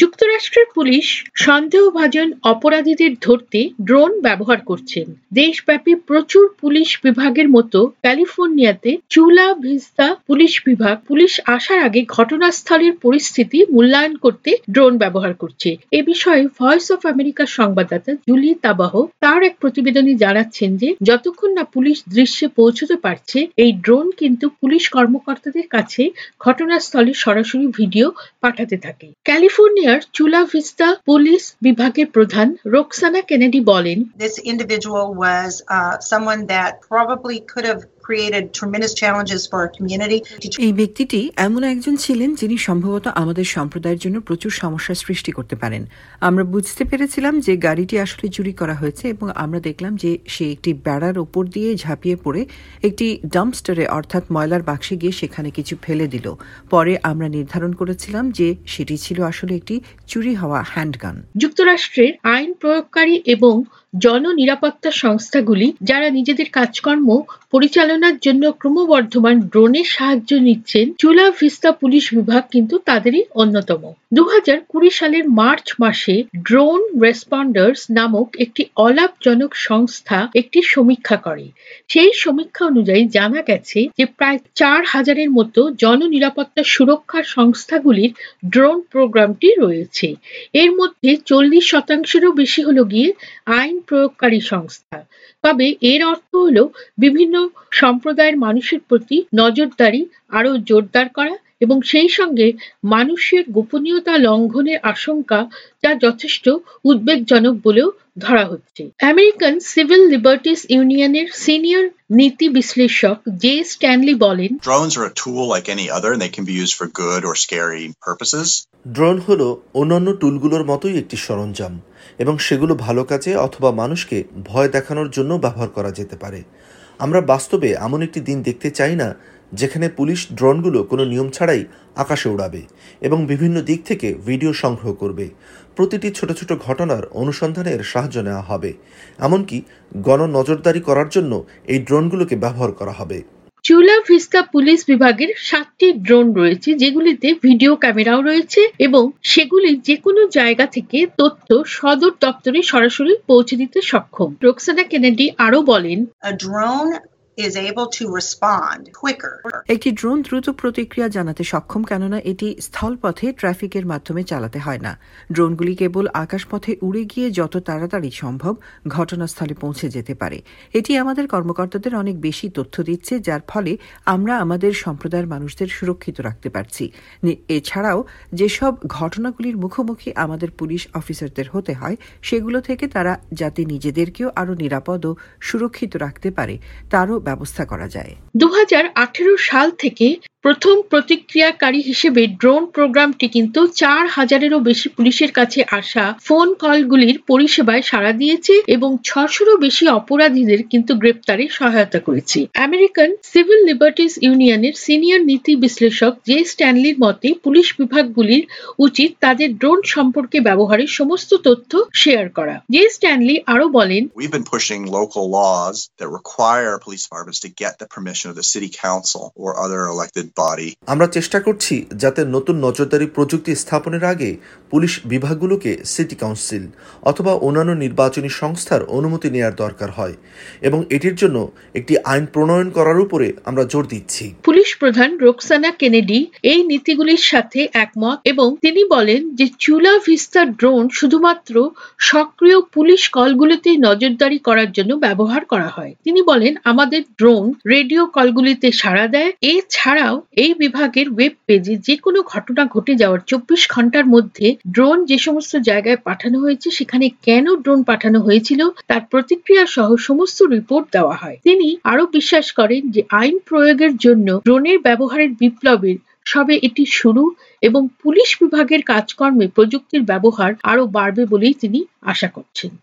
যুক্তরাষ্ট্রের পুলিশ সন্দেহভাজন অপরাধীদের ধরতে ড্রোন ব্যবহার করছেন। দেশব্যাপী প্রচুর পুলিশ বিভাগের মতো ক্যালিফোর্নিয়াতে চুলা ভিস্তা পুলিশ বিভাগ, পুলিশ আসার আগে ঘটনাস্থলের পরিস্থিতি মূল্যায়ন করতে ড্রোন ব্যবহার করছে। এ বিষয়ে ভয়েস অফ আমেরিকার সংবাদদাতা জুলি তাবাহ তার এক প্রতিবেদনে জানাচ্ছেন যে, যতক্ষণ না পুলিশ দৃশ্যে পৌঁছতে পারছে, এই ড্রোন কিন্তু পুলিশ কর্মকর্তাদের কাছে ঘটনাস্থলে সরাসরি ভিডিও পাঠাতে থাকে। Chula Vista Police Bibhage Pradhan Roxana Kennedy Bolin. This individual was uh, someone that probably could have created tremendous challenges for our community. এই ব্যক্তিটি এমন একজন ছিলেন যিনি সম্ভবত আমাদের সম্প্রদায়ের জন্য প্রচুর সমস্যার সৃষ্টি করতে পারেন। আমরা বুঝতে পেরেছিলাম যে গাড়িটি আসলে চুরি করা হয়েছে এবং আমরা দেখলাম যে সে একটি বেড়ার ওপর দিয়ে ঝাঁপিয়ে পড়ে একটি ডাম্পস্টারে অর্থাৎ ময়লার বাক্সে গিয়ে সেখানে কিছু ফেলে দিল। পরে আমরা নির্ধারণ করেছিলাম যে সেটি ছিল আসলে একটি চুরি হওয়া হ্যান্ডগান যুক্তরাষ্ট্রের আইন প্রয়োগকারী এবং জননিরাপত্তা সংস্থাগুলি, যারা নিজেদের কাজকর্ম পরিচালনার জন্য ক্রমবর্ধমান ড্রোনের সাহায্য নিচ্ছেন, চুলা ভিস্তা পুলিশ বিভাগ কিন্তু তাদেরই অন্যতম। দু সালের মার্চ মাসে ড্রোন রেসপন্ডার্স নামক একটি অলাভজনক সংস্থা একটি সমীক্ষা করে। সেই সমীক্ষা অনুযায়ী জানা গেছে যে প্রায় চার হাজারের মতো জননিরাপত্তা সুরক্ষা সংস্থাগুলির ড্রোন প্রোগ্রামটি রয়েছে। এর মধ্যে চল্লিশ শতাংশেরও বেশি হলো গিয়ে আইন প্রয়োগকারী সংস্থা। তবে এর অর্থ হল বিভিন্ন সম্প্রদায়ের মানুষের প্রতি নজরদারি আরও জোরদার করা এবং সেই সঙ্গে মানুষের গোপনীয়তা লঙ্ঘনের আশঙ্কা যা যথেষ্ট উদ্বেগজনক বলেও ধরা হচ্ছে আমেরিকান সিভিল লিবার্টিস ইউনিয়নের সিনিয়র নীতি বিশ্লেষক জে স্ট্যানলি বলেন Drones are a tool like any other, and they can be used for good or scary purposes. Drone হলো অন্যান্য টুলগুলোর মতোই একটি সরঞ্জাম এবং সেগুলো ভালো কাজে অথবা মানুষকে ভয় দেখানোর জন্য ব্যবহার করা যেতে পারে আমরা বাস্তবে এমন একটি দিন দেখতে চাই না যেখানে পুলিশ ড্রোনগুলো কোনো নিয়ম ছাড়াই আকাশে উড়াবে এবং বিভিন্ন দিক থেকে ভিডিও সংগ্রহ করবে। প্রতিটি ছোট ছোট ঘটনার অনুসন্ধানের সাহায্য নেওয়া হবে। এমনকি গণ নজরদারি করার জন্য এই ড্রোনগুলোকে ব্যবহার করা হবে। চুলা ভিস্তা পুলিশ বিভাগের সাতটি ড্রোন রয়েছে যেগুলিতে ভিডিও ক্যামেরাও রয়েছে এবং সেগুলি যে কোনো জায়গা থেকে তথ্য সদর দপ্তরে সরাসরি পৌঁছে দিতে সক্ষম। রোকসানা কেনেডি আরও বলেন A drone is able to respond quicker. একটি ড্রোন দ্রুত প্রতিক্রিয়া জানাতে সক্ষম, কেননা এটি স্থলপথে ট্রাফিকের মাধ্যমে চালাতে হয় না। ড্রোনগুলি কেবল আকাশপথে উড়ে গিয়ে যত তাড়াতাড়ি সম্ভব ঘটনাস্থলে পৌঁছে যেতে পারে। এটি আমাদের কর্মকর্তাদের অনেক বেশি তথ্য দিচ্ছে, যার ফলে আমরা আমাদের সম্প্রদায়ের মানুষদের সুরক্ষিত রাখতে পারছি। এছাড়াও যেসব ঘটনাগুলির মুখোমুখি আমাদের পুলিশ অফিসারদের হতে হয়, সেগুলো থেকে তারা যাতে নিজেদেরকেও আরও নিরাপদ ও সুরক্ষিত রাখতে পারে, তারও ব্যবস্থা করা যায়। দু হাজার আঠেরো সাল থেকে প্রথম প্রতিক্রিয়াকারী হিসেবে ড্রোন প্রোগ্রামটি কিন্তু চার হাজারেরও বেশি পুলিশের কাছে আসা ফোন কলগুলির পরিষেবায় সাড়া দিয়েছে এবং ছশোরও বেশি অপরাধীদের কিন্তু গ্রেপ্তারে সহায়তা করেছে। আমেরিকান সিভিল লিবার্টিস ইউনিয়নের সিনিয়র নীতি বিশ্লেষক জে স্ট্যানলির মতে, পুলিশ বিভাগগুলির উচিত তাদের ড্রোন সম্পর্কে ব্যবহারের সমস্ত তথ্য শেয়ার করা। জে স্ট্যানলি আরও বলেন, We've been pushing local laws that require police departments to get the permission of the city council or other elected body. আমরা চেষ্টা করছি যাতে নতুন নজরদারি প্রযুক্তি স্থাপনের আগে পুলিশ বিভাগগুলোকে সিটি কাউন্সিল অথবা অন্যান্য নির্বাচনী সংস্থার অনুমতি নেওয়ার দরকার হয় এবং এটির জন্য একটি আইন প্রণয়ন করার উপরে আমরা জোর দিচ্ছি। পুলিশ প্রধান রোকসানা কেনেডি এই নীতিগুলির সাথে একমত এবং তিনি বলেন যে চুলা ভিস্তা ড্রোন শুধুমাত্র সক্রিয় পুলিশ কলগুলিতে নজরদারি করার জন্য ব্যবহার করা হয়। তিনি বলেন আমাদের ড্রোন রেডিও কলগুলিতে সাড়া দেয়। এছাড়াও এই বিভাগের ওয়েব পেজে যে কোনো ঘটনা ঘটে যাওয়ার চব্বিশ ঘণ্টার মধ্যে ড্রোন যে সমস্ত জায়গায় পাঠানো হয়েছে, সেখানে কেন ড্রোন পাঠানো হয়েছিল, তার প্রতিক্রিয়া সহ সমস্ত রিপোর্ট দেওয়া হয়। তিনি আরও বিশ্বাস করেন যে আইন প্রয়োগের জন্য ড্রোনের ব্যবহারের বিপ্লবের সবে এটি শুরু এবং পুলিশ বিভাগের কাজকর্মে প্রযুক্তির ব্যবহার আরও বাড়বে বলেই তিনি আশা করছেন।